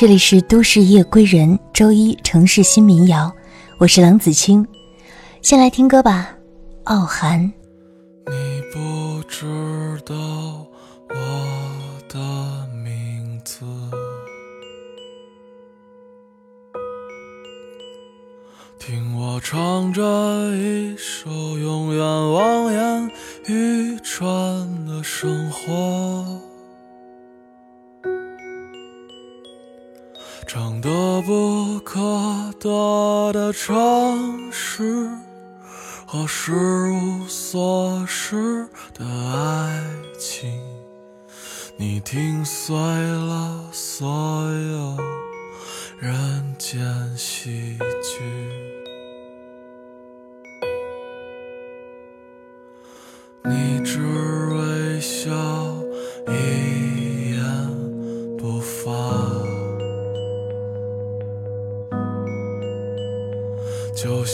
这里是都市夜归人，周一城市新民谣，我是郎子清，先来听歌吧，《傲寒》。你不知道我的名字，听我唱着一首永远望眼欲穿的生活。得的城市和失无所失的爱情，你听碎了所有人间喜剧，你只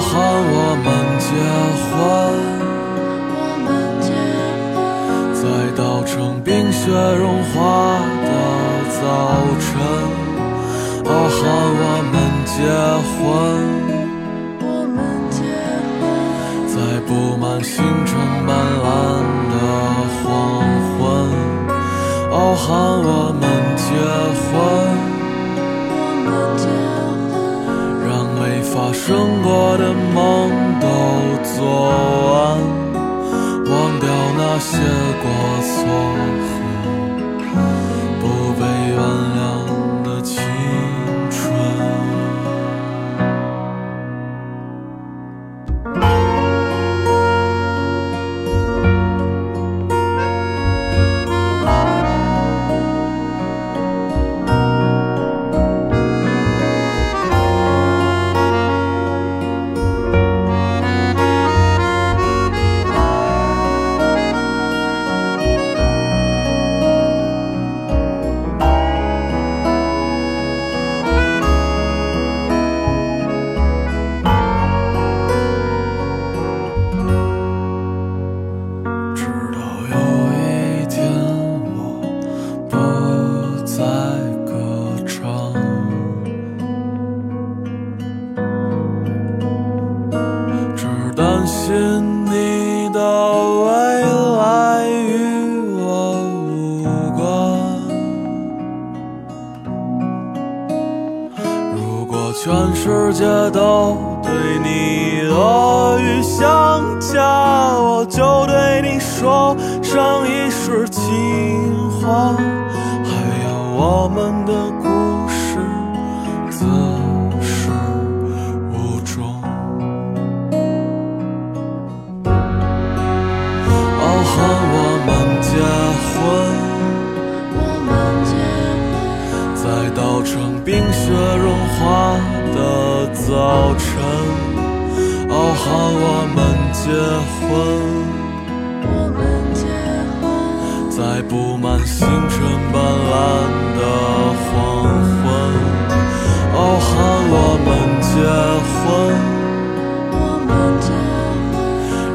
傲寒，我们结婚，在稻城冰雪融化的早晨。傲寒，我们结婚，在布满星辰斑斓的黄昏。傲寒，我们结婚。生过的梦都做完，忘掉那些过错。全世界都对你恶语相加，我就对你说上一世情话，还有我们的早晨。傲寒，我们结婚，在布满星辰斑斓的黄昏。傲寒，我们结婚，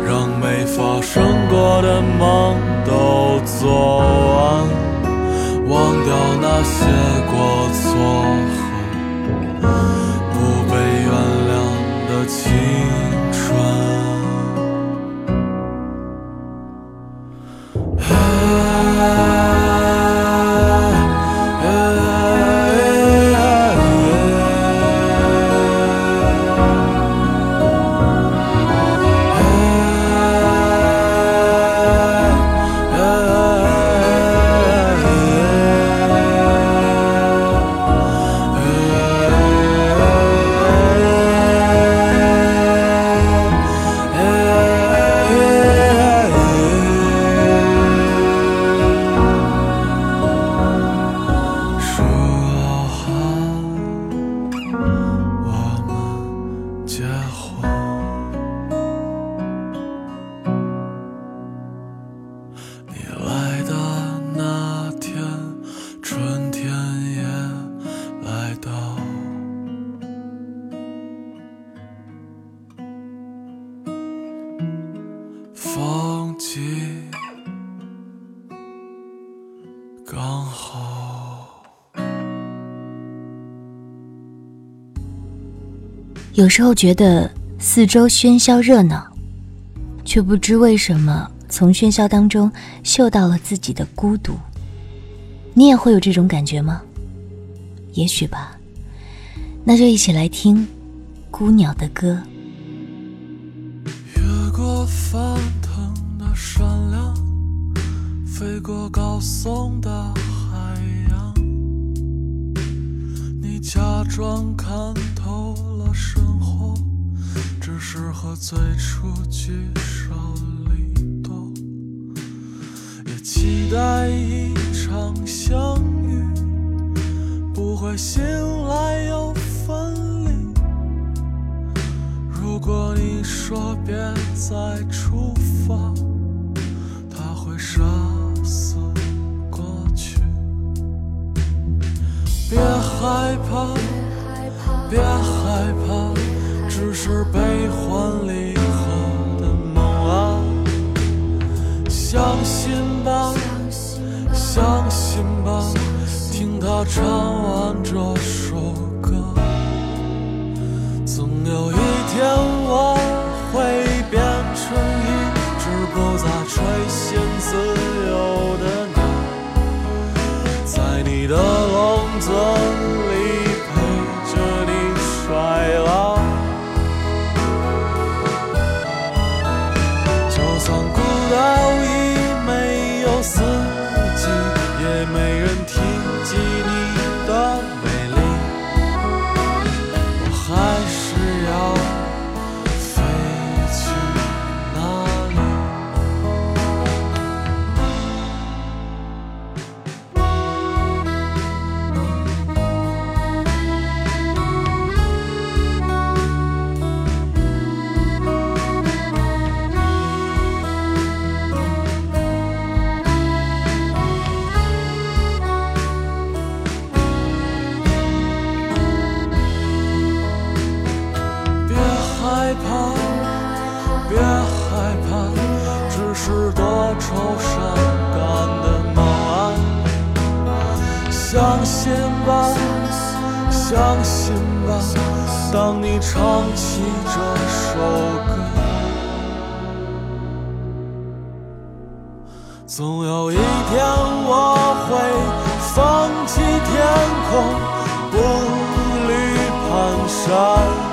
让没发生过的梦都做完，忘掉那些过错 see. 有时候觉得四周喧嚣热闹，却不知为什么从喧嚣当中嗅到了自己的孤独。你也会有这种感觉吗？也许吧。那就一起来听《孤鸟的歌》。越过翻腾的山梁，飞过高耸的海洋，你假装看透生活，只是和最初聚少离多，也期待一场相遇，不会醒来又分离。如果你说别再出发，他会杀死过去。别害怕，别害怕，只是悲欢离合的梦啊！相信吧，相信吧，听他唱完这首歌。总有一相信吧，相信吧，当你唱起这首歌，总有一天我会放弃天空，步履蹒跚。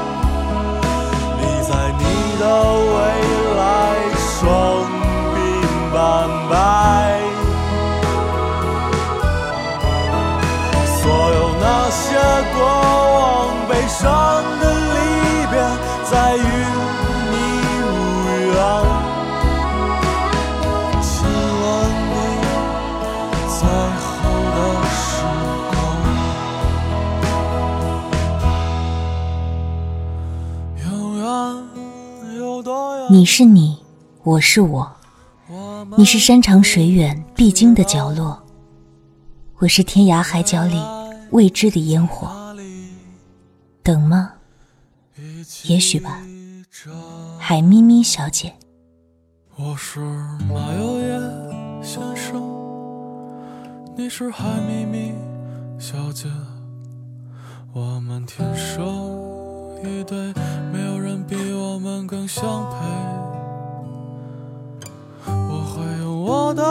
悲伤的离别，在与你无缘。亲吻你最后的时光。永远有多远？你是你，我是我，你是山长水远必经的角落，我是天涯海角里未知的烟火。等吗？也许吧。海咪咪小姐，我是马友友先生，你是海咪咪小姐，我们天生一对，没有人比我们更相配。我会用我的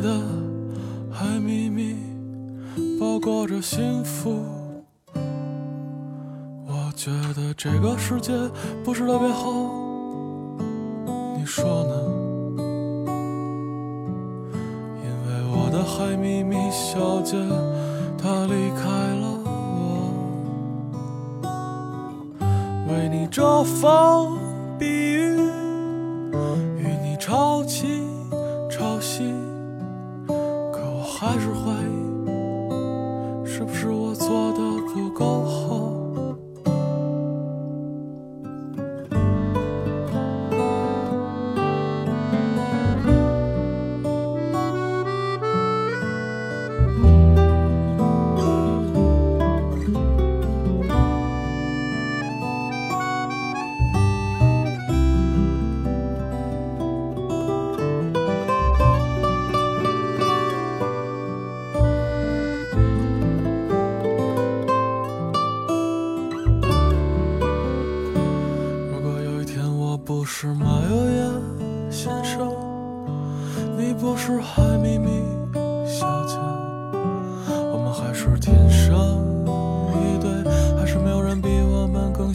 你的海咪咪包裹着幸福。我觉得这个世界不是特别好，你说呢？因为我的海咪咪小姐她离开了我，为你遮风避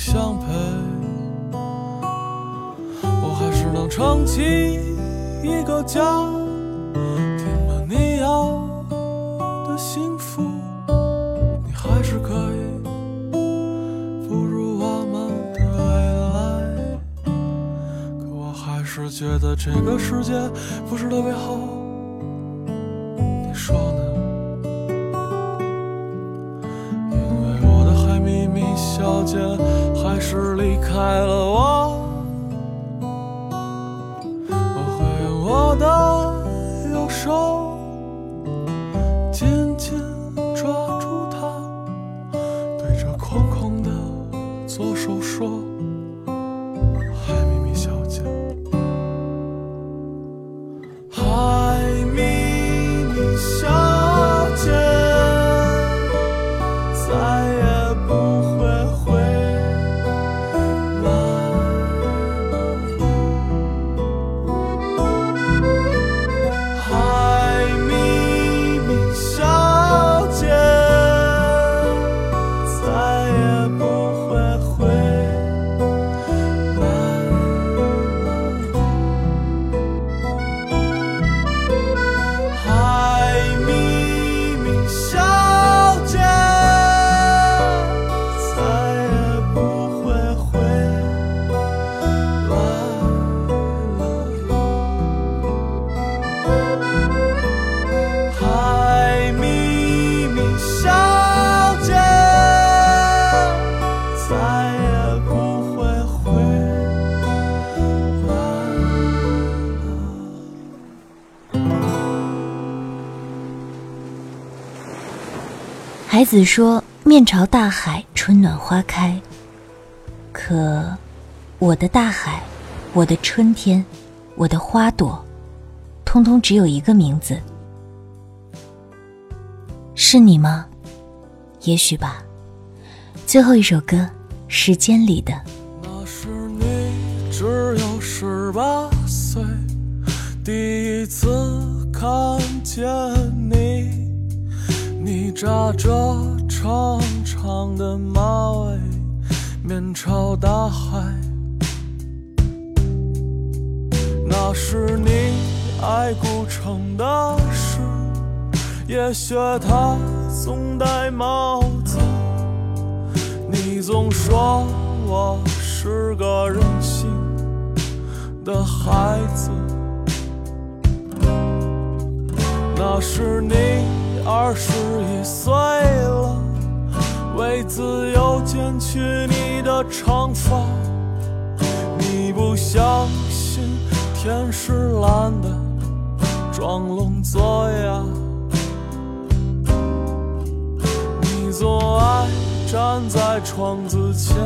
相陪。我还是能撑起一个家，填满你要的幸福，你还是可以步入我们的未来。可我还是觉得这个世界不是特别好，开了我。我会用我的右手孩子说：“面朝大海，春暖花开。”可，我的大海，我的春天，我的花朵，通通只有一个名字，是你吗？也许吧。最后一首歌，《时间里的》。那是你只有十八岁，第一次看见，你扎着长长的马尾，面朝大海。那是你爱古城的事，也学他总戴帽子。你总说我是个任性的孩子，那是你二十一岁了，为自由剪去你的长发，你不相信天是蓝的，装聋作哑。你总爱站在窗子前，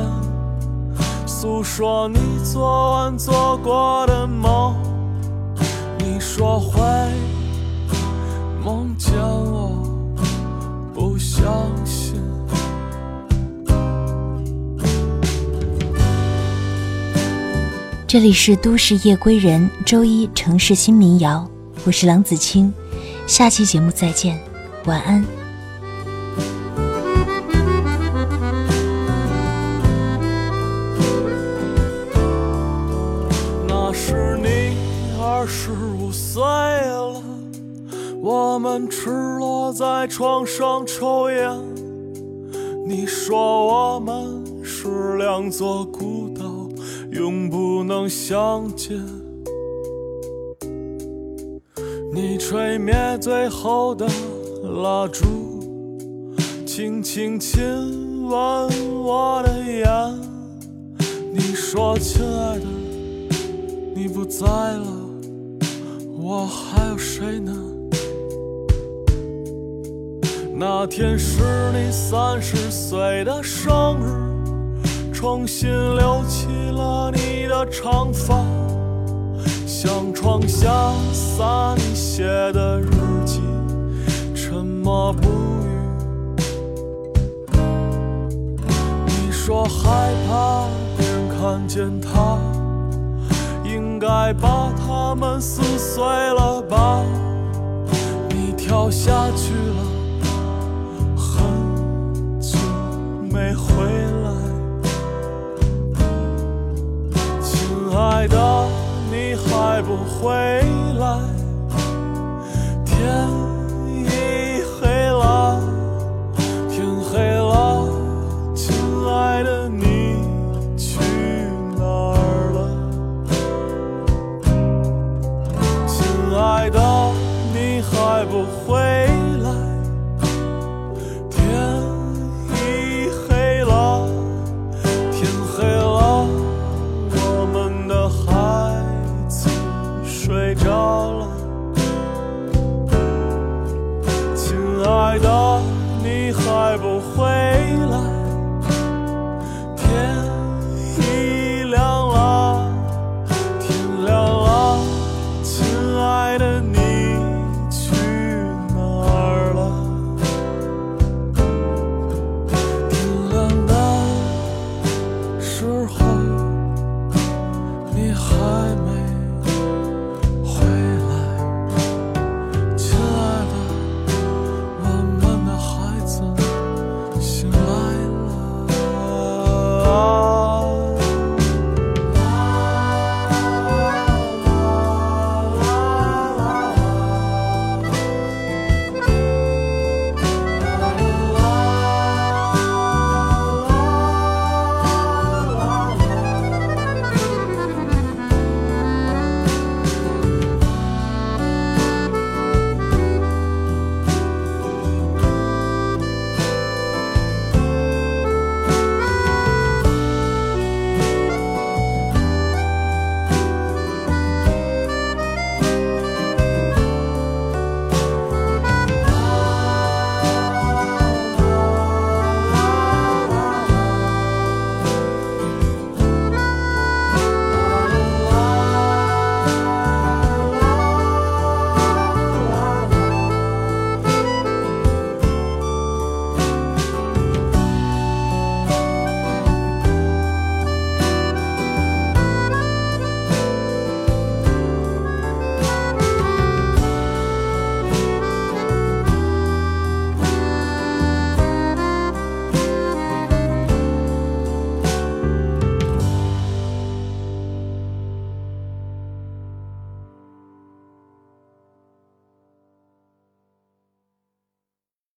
诉说你昨晚做过的梦。你说会梦见这里是都市夜归人，周一城市新民谣，我是郎子清，下期节目再见，晚安。那时你二十五岁了，我们赤裸在床上抽烟。你说我们是两座孤，永不能相见。你吹灭最后的蜡烛，轻轻亲吻我的眼。你说，亲爱的。你不在了，我还有谁呢？那天是你三十岁的生日，重新留起了你的长发像窗下洒你写的日记沉默不语。你说害怕别人看见他应该把他们撕碎了吧？你跳下去回来天已黑了天黑了亲爱的你去哪儿了？亲爱的你还不回